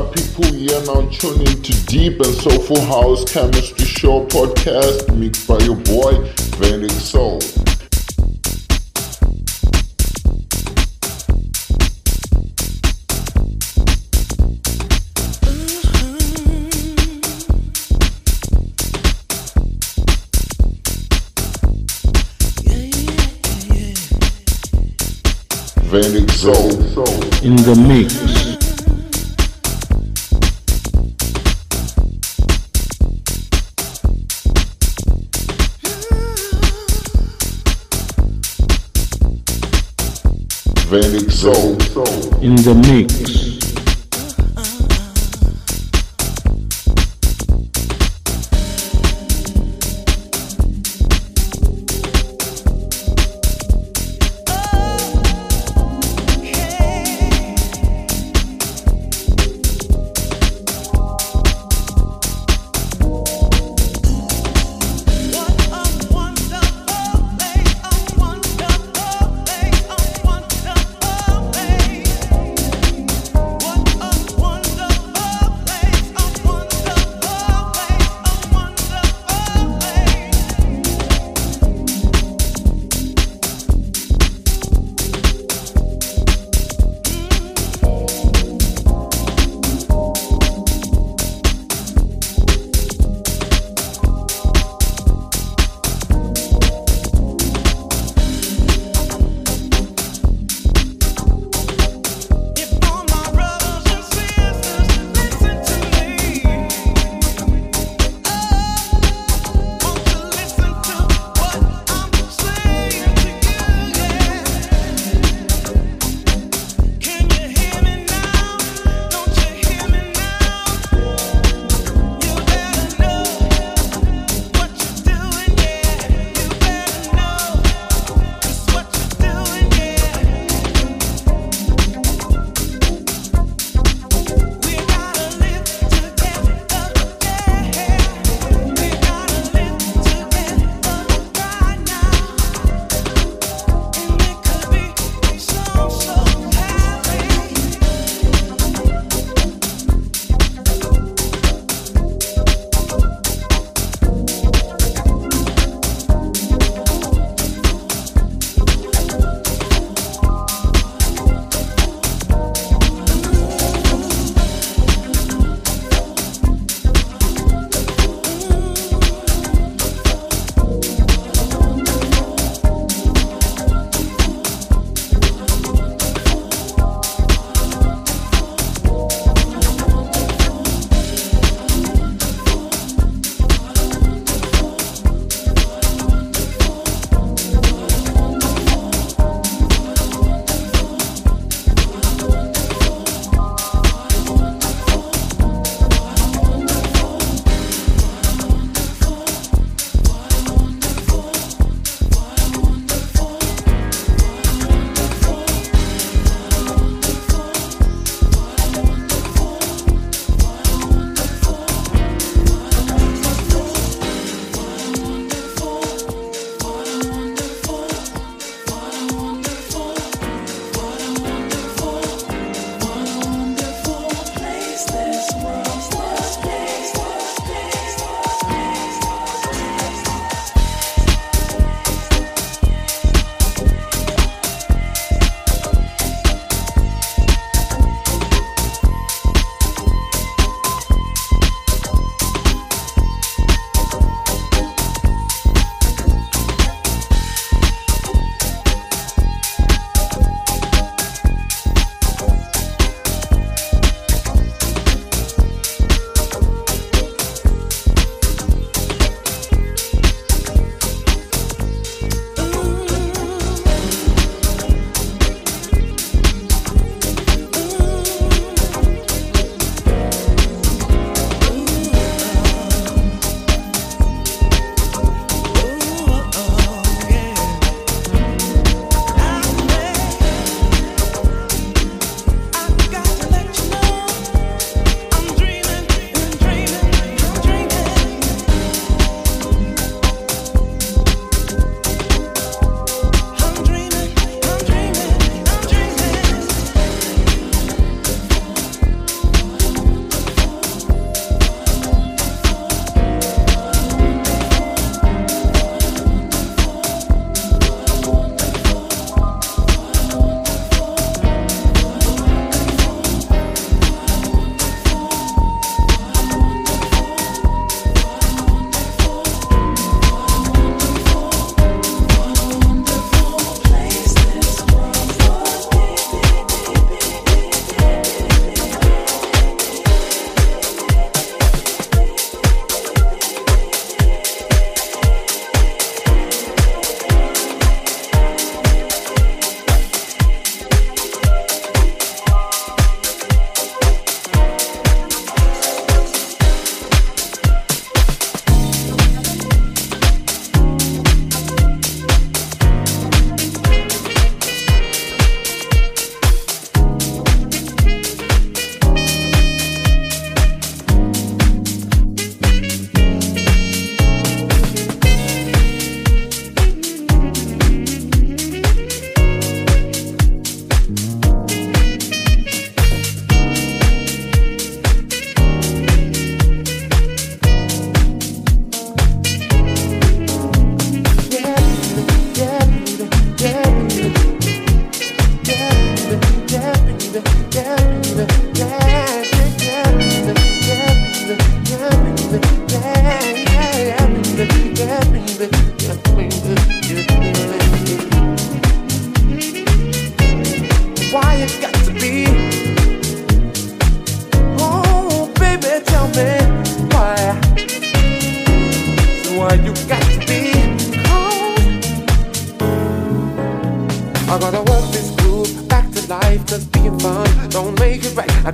Hey yo, what up, people? You're now tuning into Deep and Soulful House Chemistry Show podcast mixed by your boy, Vedic Soul. Mm-hmm. Vedic Soul. in the mix. In the mix.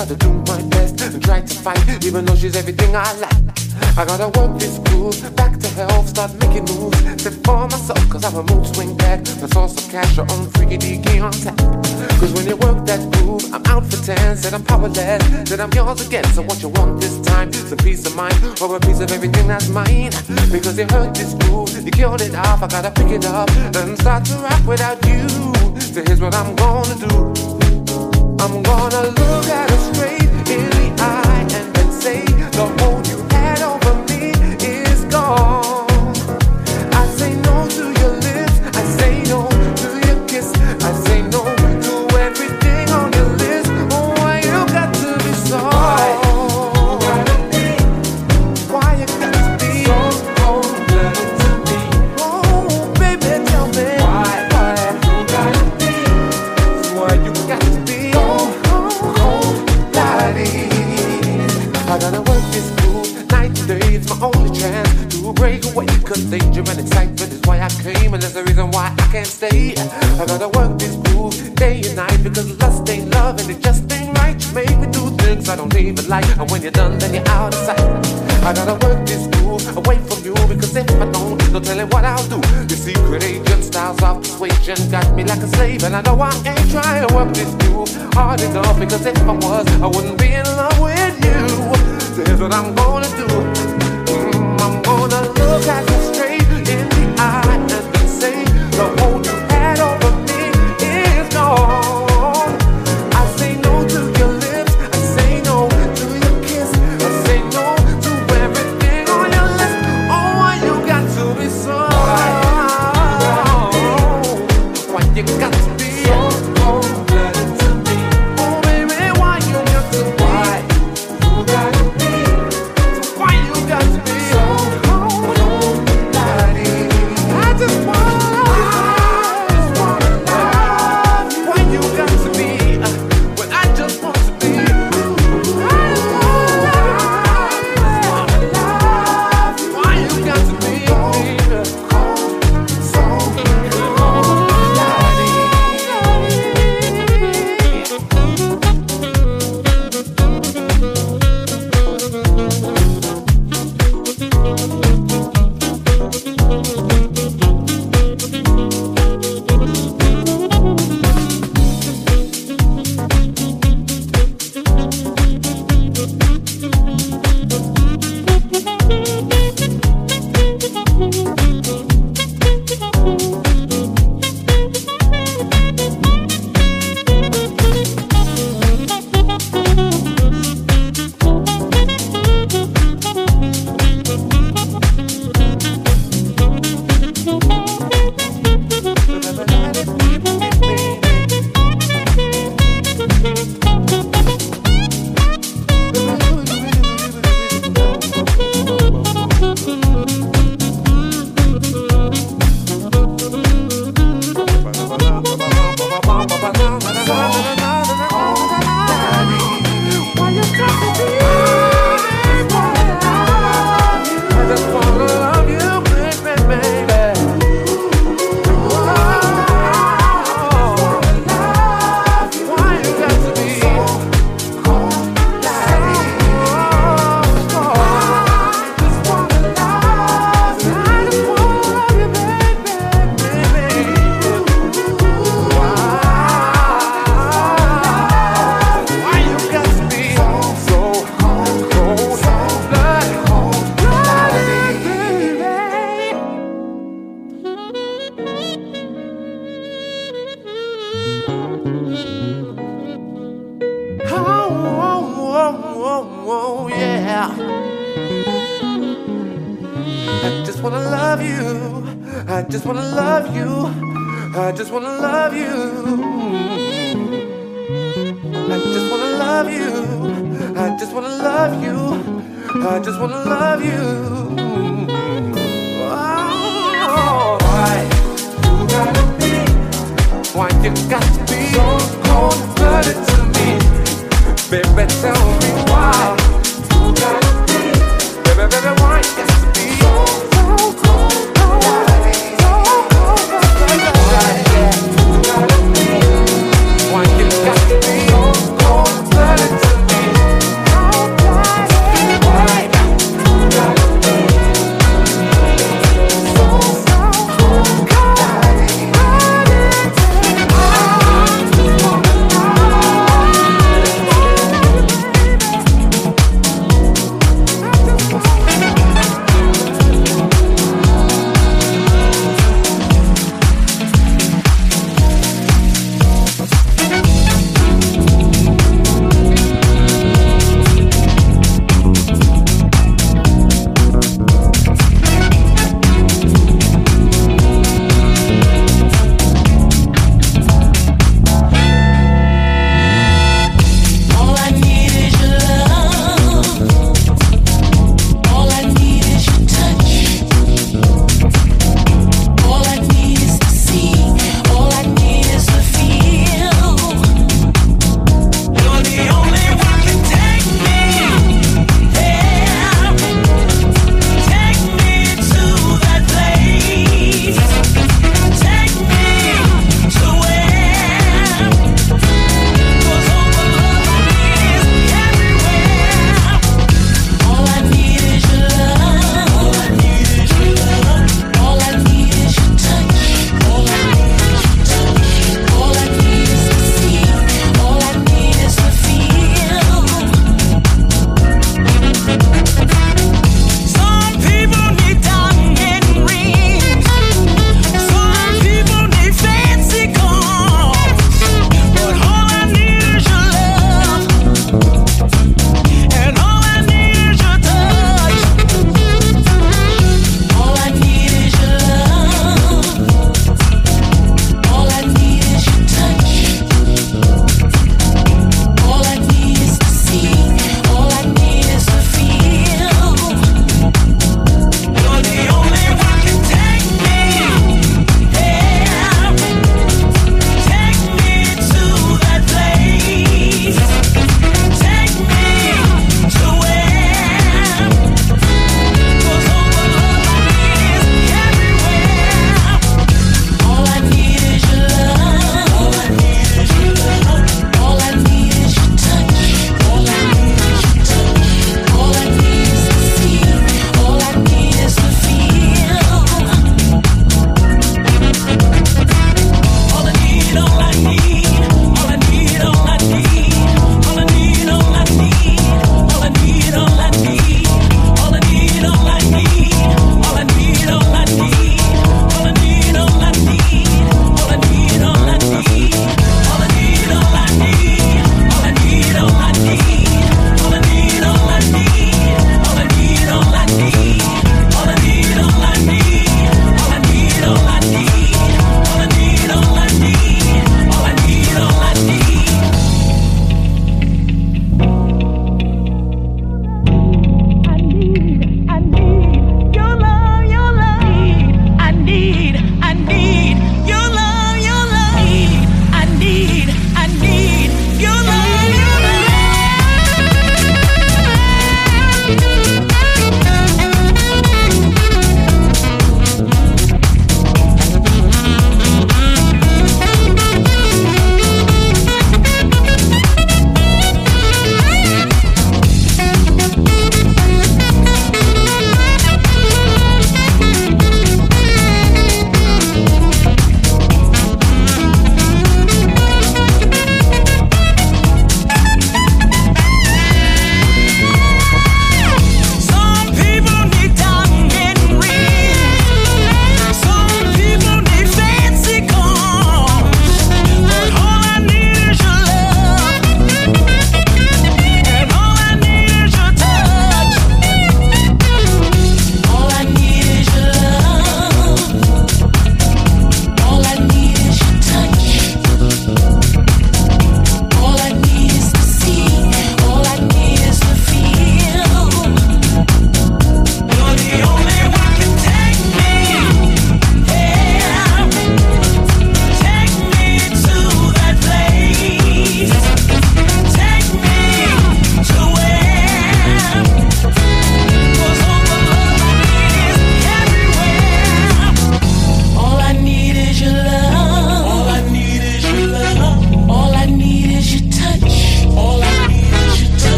I gotta do my best and try to fight, even though she's everything I like. I gotta work this groove back to health, start making moves, set for myself, cause I'm a mood swing back. The source of cash are on freaky deaky on tap. Cause when you work that groove, I'm out for 10, said I'm powerless, said I'm yours again. So what you want this time? Some peace of mind, or a piece of everything that's mine. Because you heard this groove, you killed it off, I gotta pick it up and start to rap without you. So here's what I'm gonna do. I'm gonna look at her straight in the eye and then say the hold Cause danger and excitement is why I came, and that's the reason why I can't stay. I gotta work this groove day and night because lust ain't love and it just ain't right. You make me do things I don't even like, and when you're done, then you're out of sight. I gotta work this groove away from you because if I don't, no telling what I'll do. The secret agent styles of persuasion got me like a slave, and I know I ain't trying to work this groove hard enough because if I was, I wouldn't be in love with you. So here's what I'm gonna do. Gonna look at you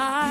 no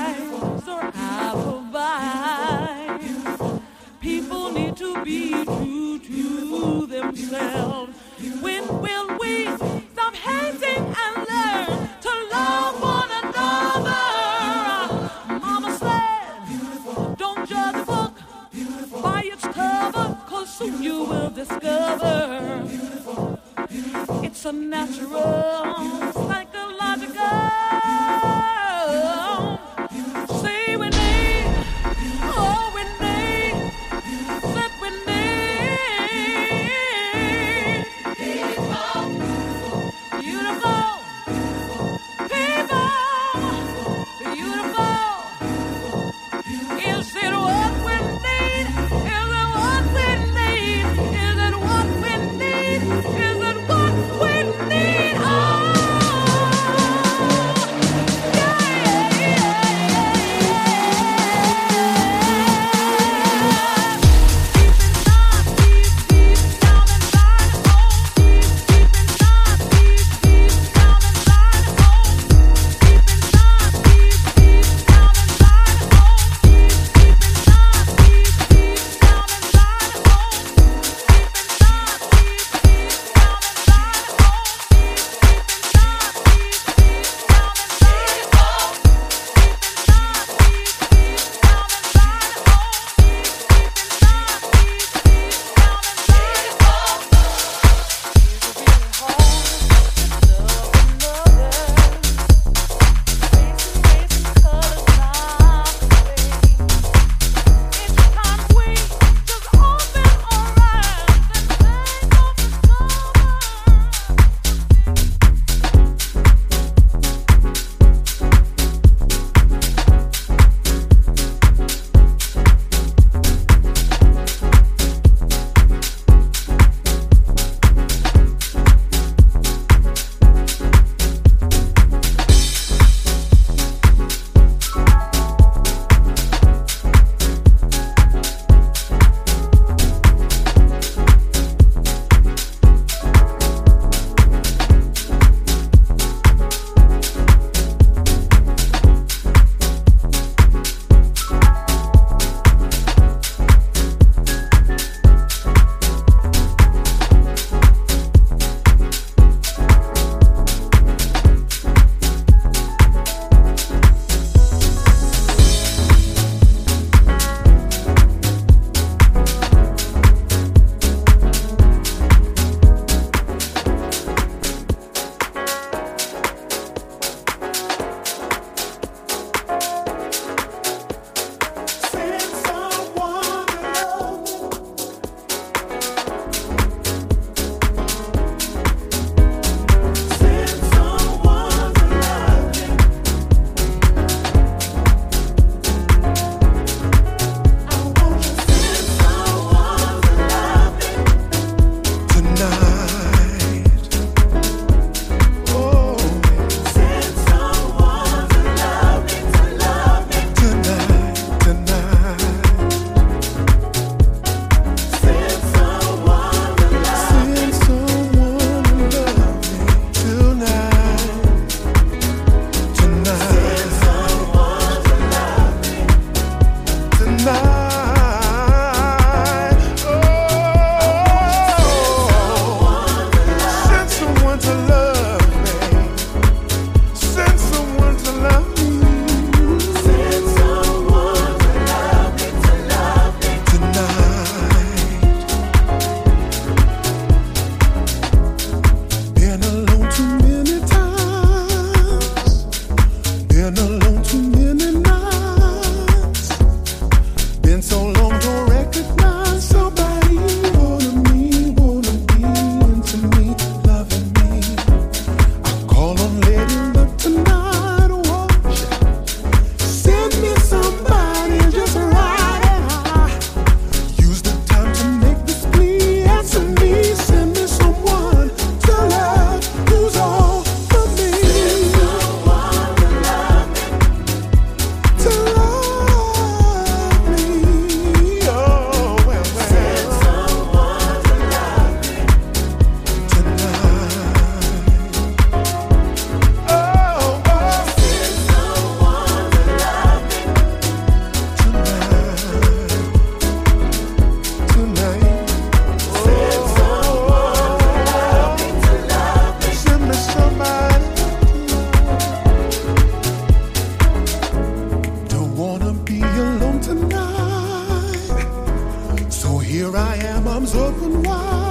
Here I am, arms open wide.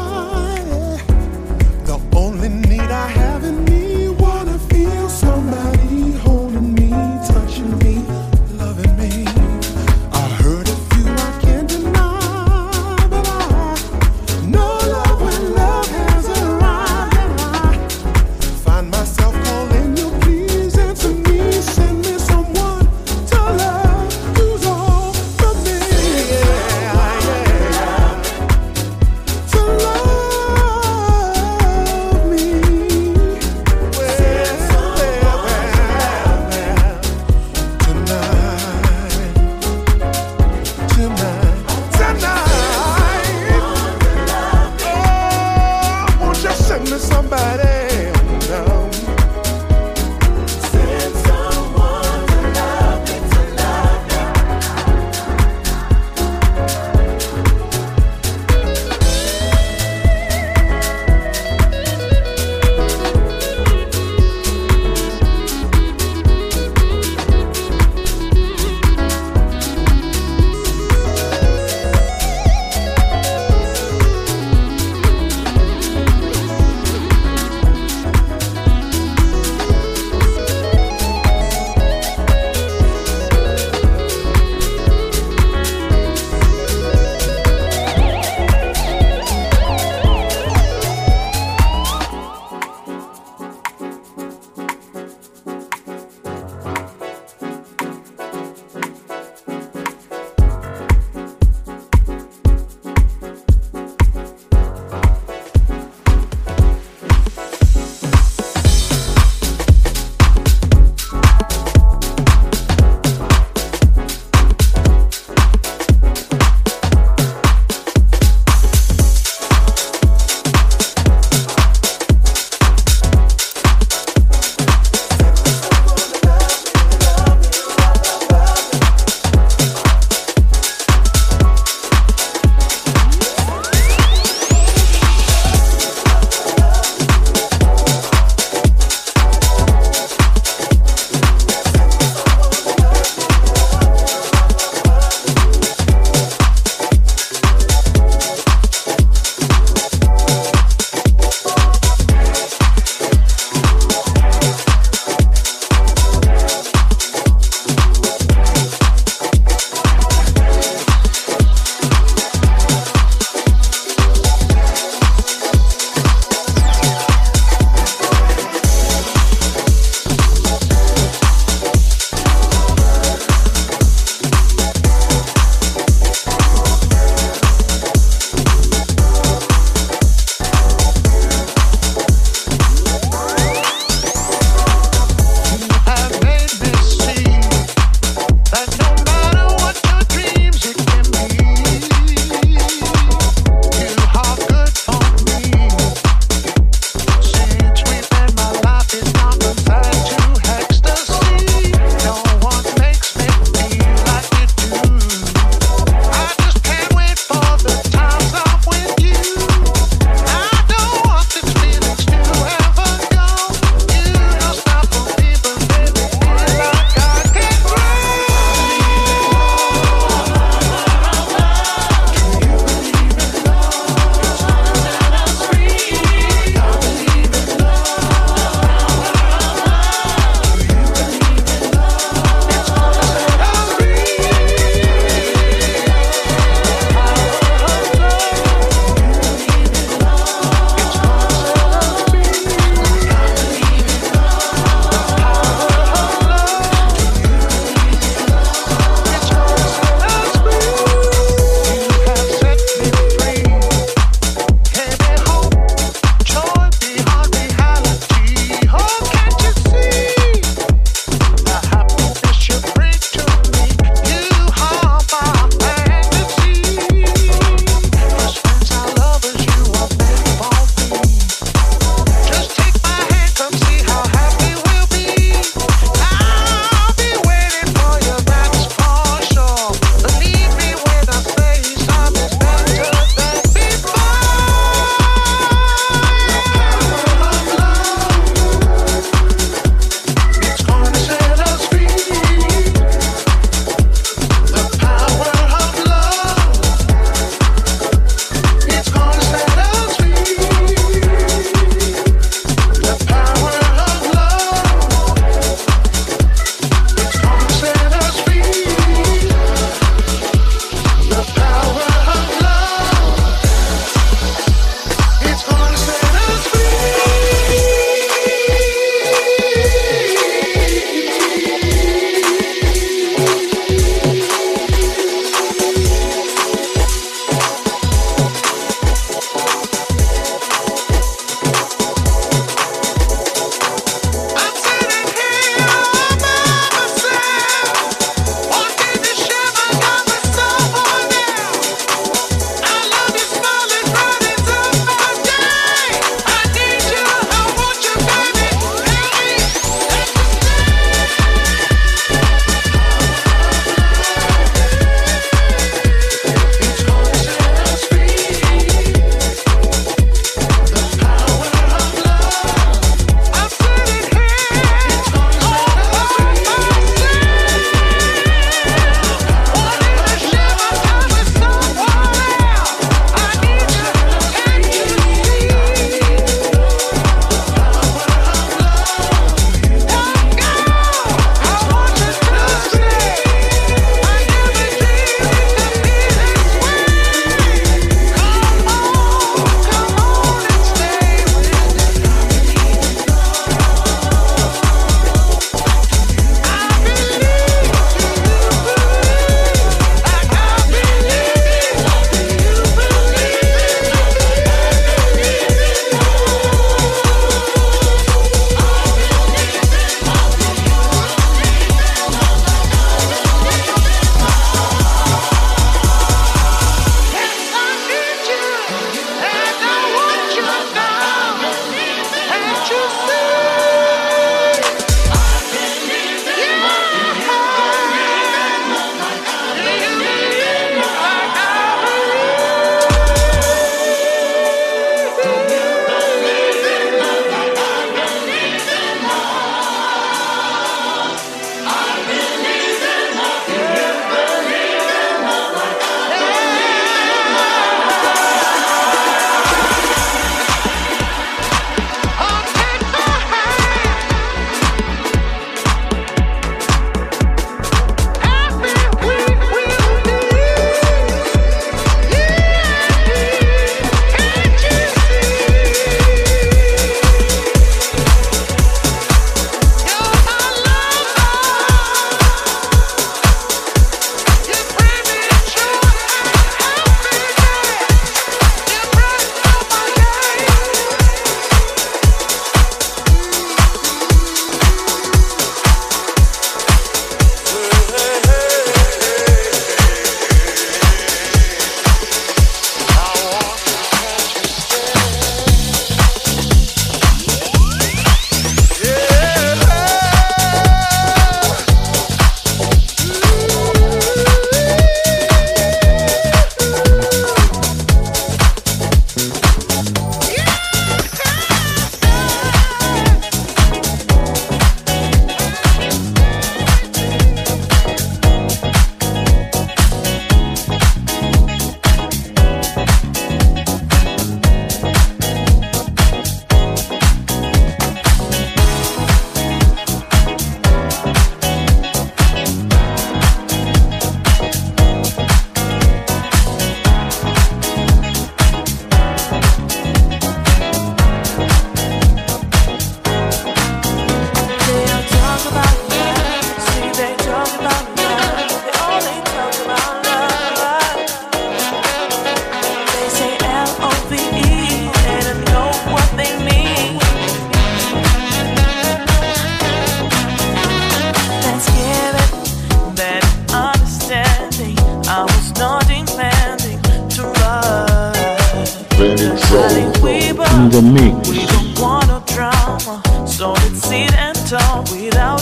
of any trouble in the mix. We don't want no drama, so let's sit and talk without.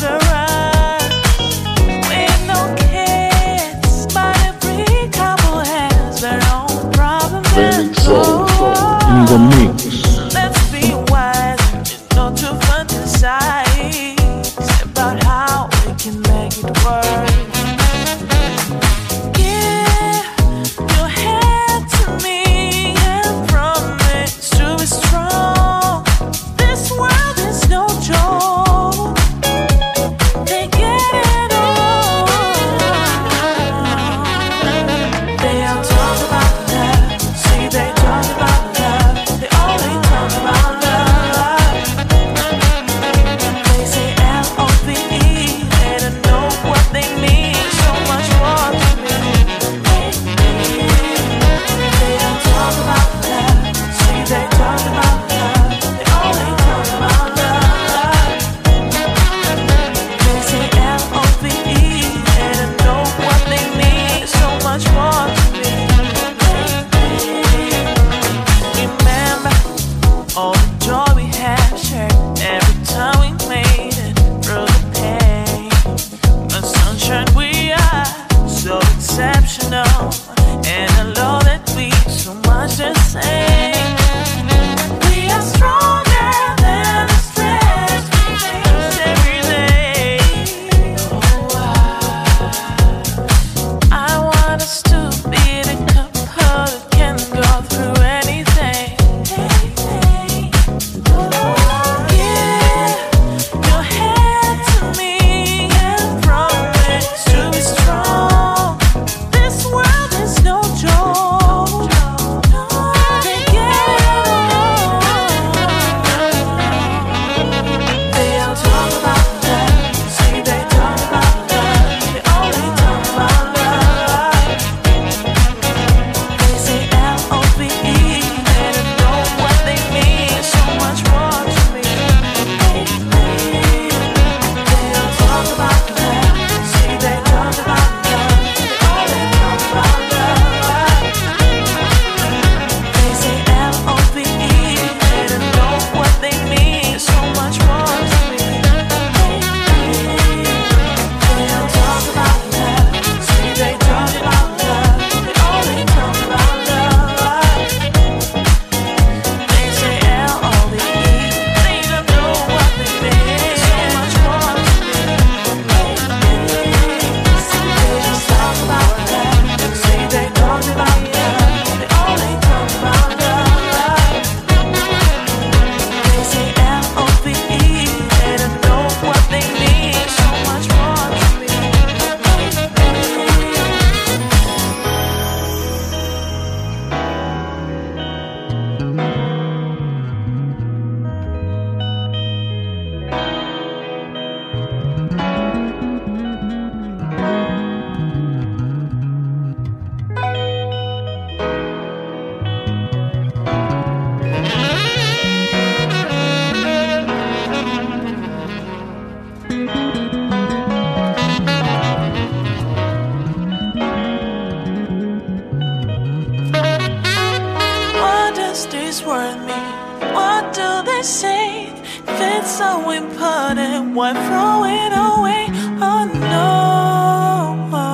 this world mean? What do they say? If it's so important, why throw it away? Oh no,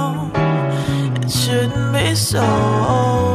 it shouldn't be so.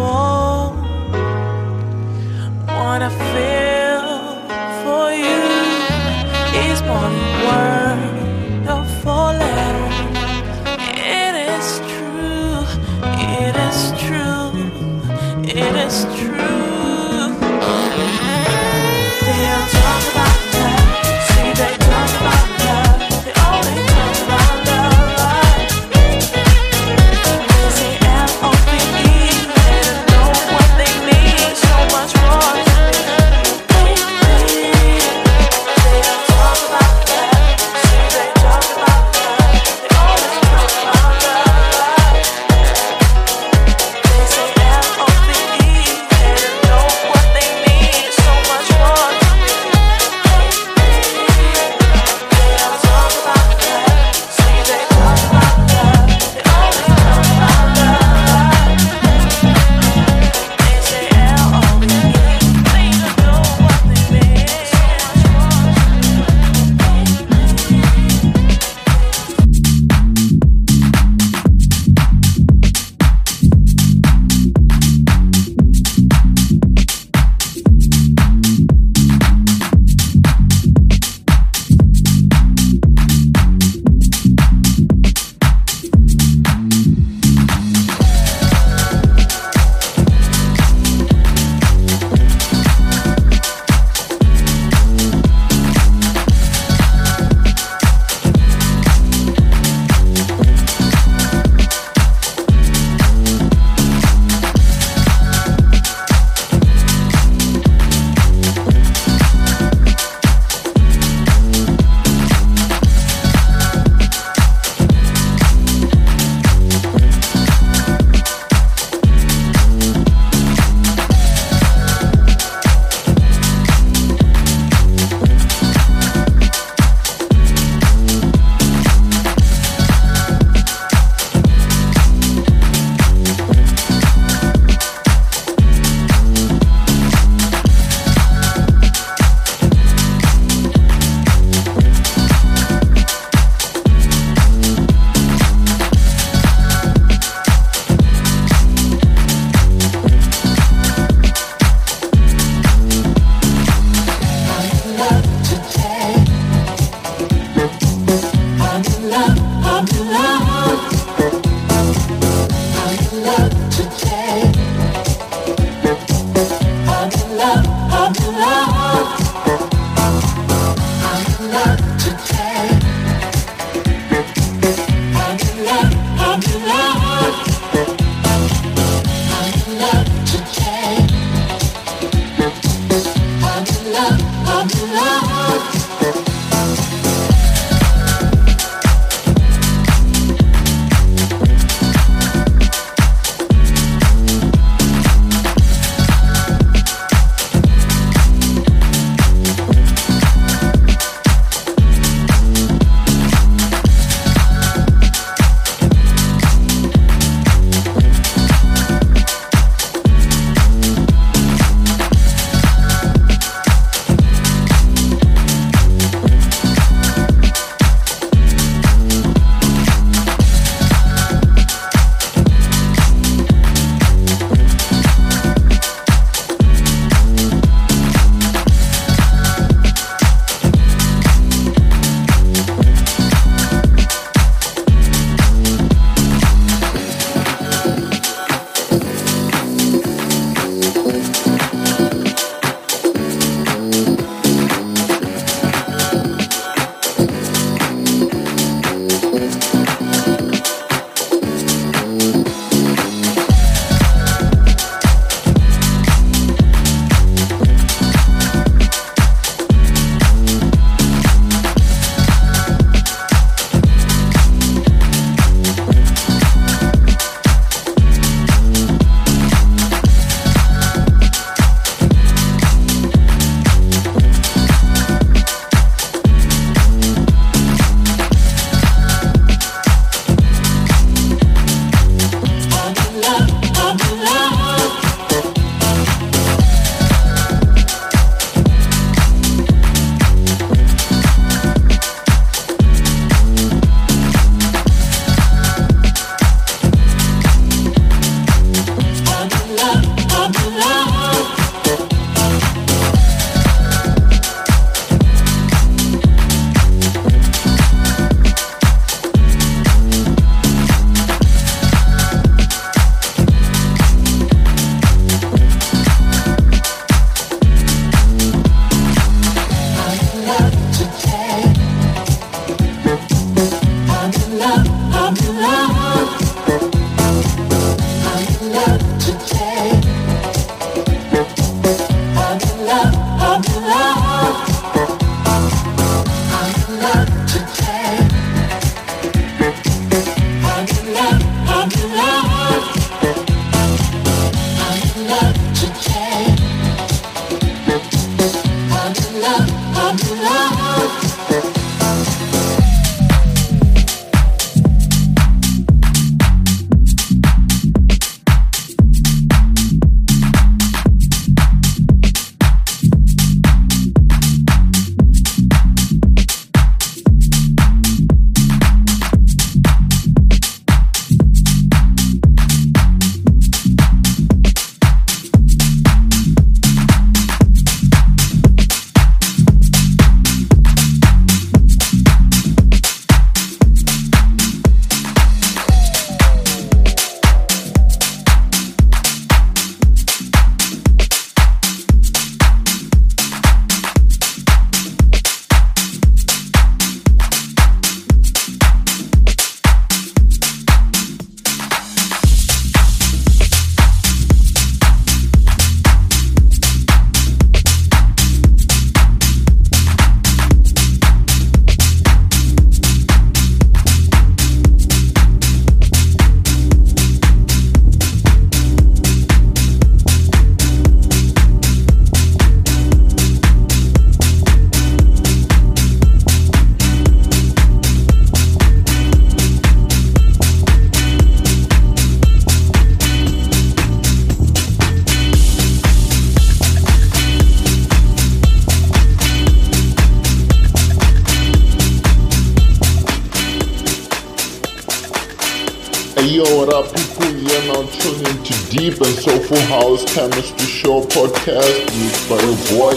Yo, what up, people? You're now tuning into Deep and Soulful House Chemistry Show podcast mixed by your boy,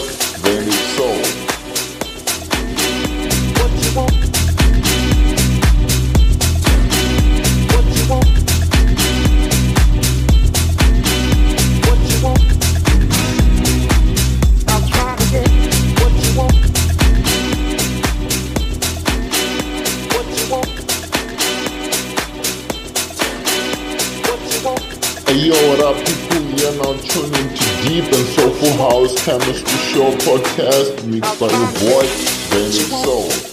Chemistry Show podcast mixed by your boy, Vanity Soul.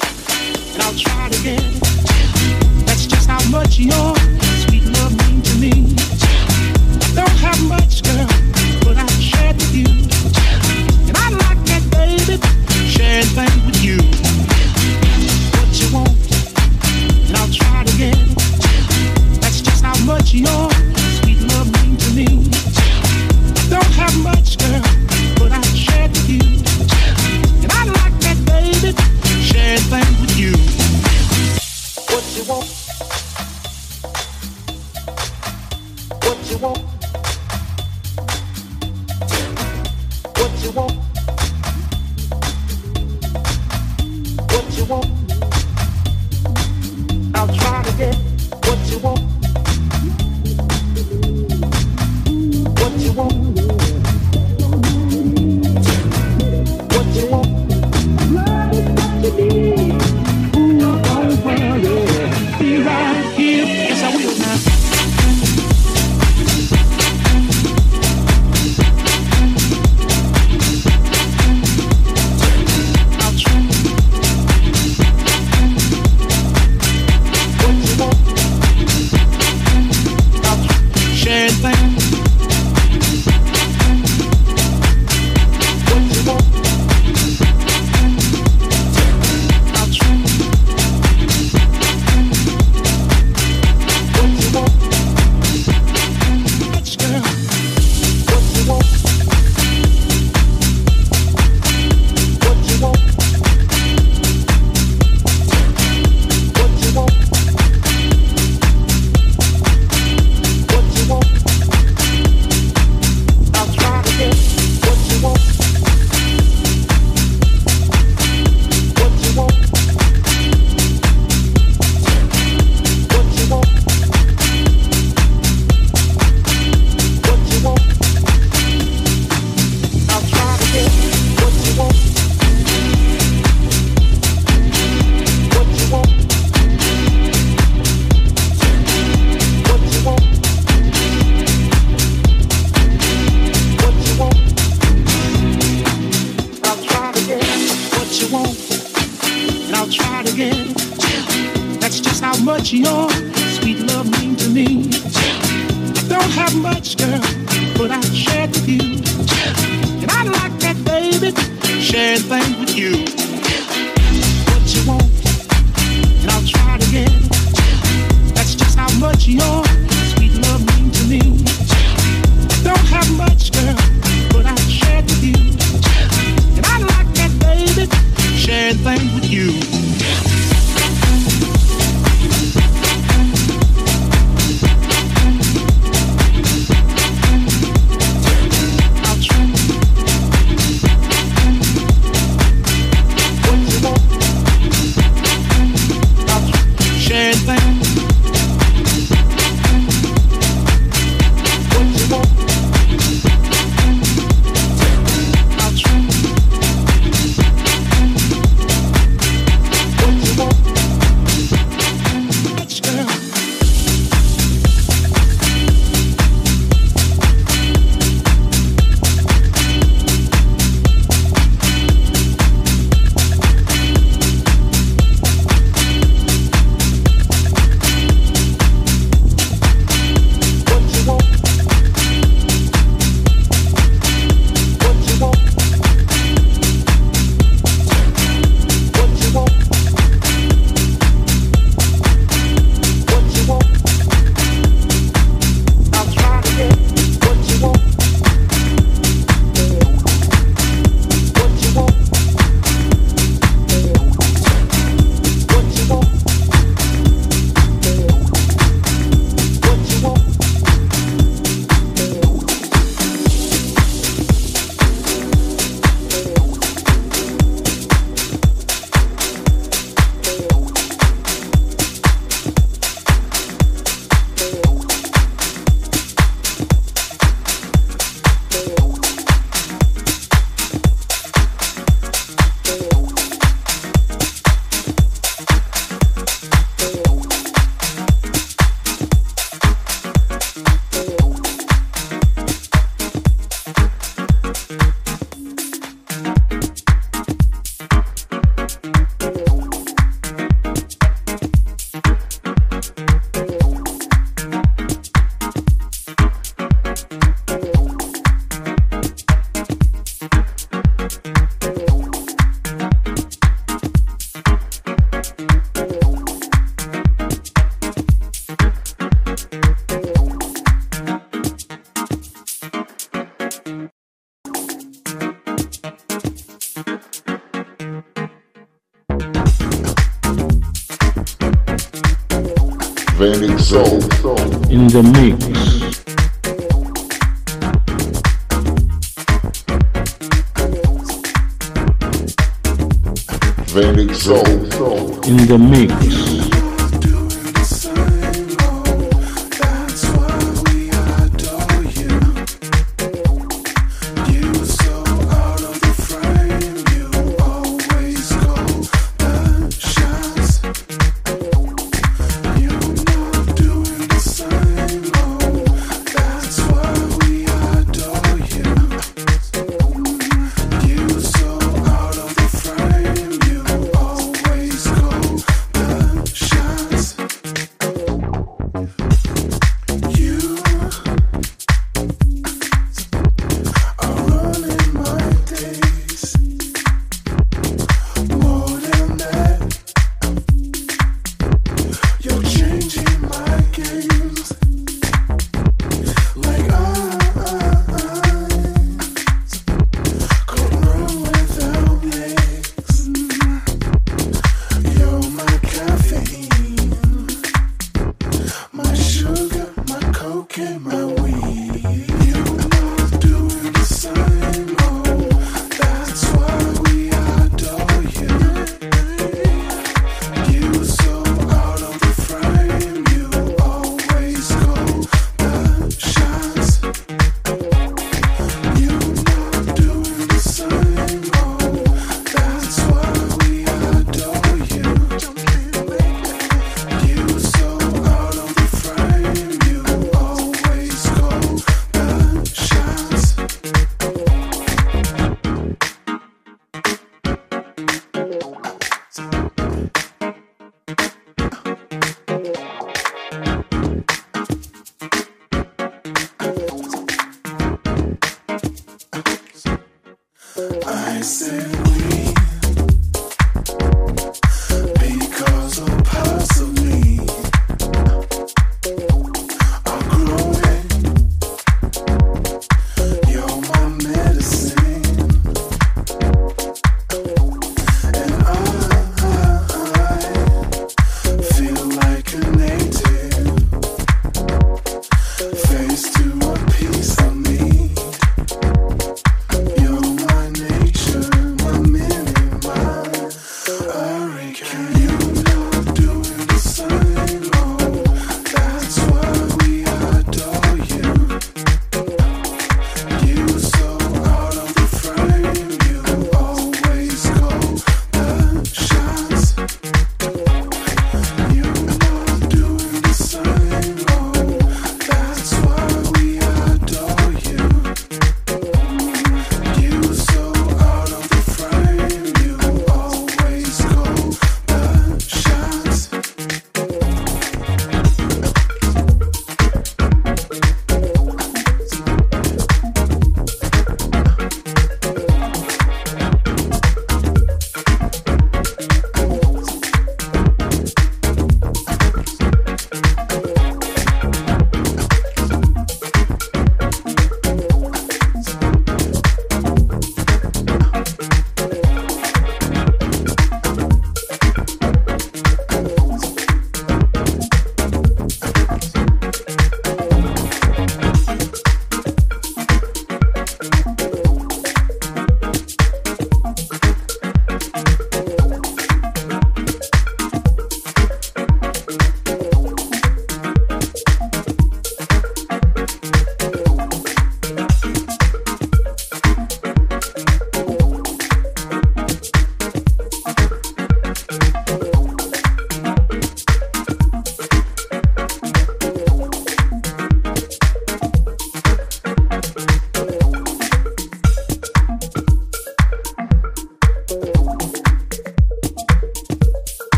You know.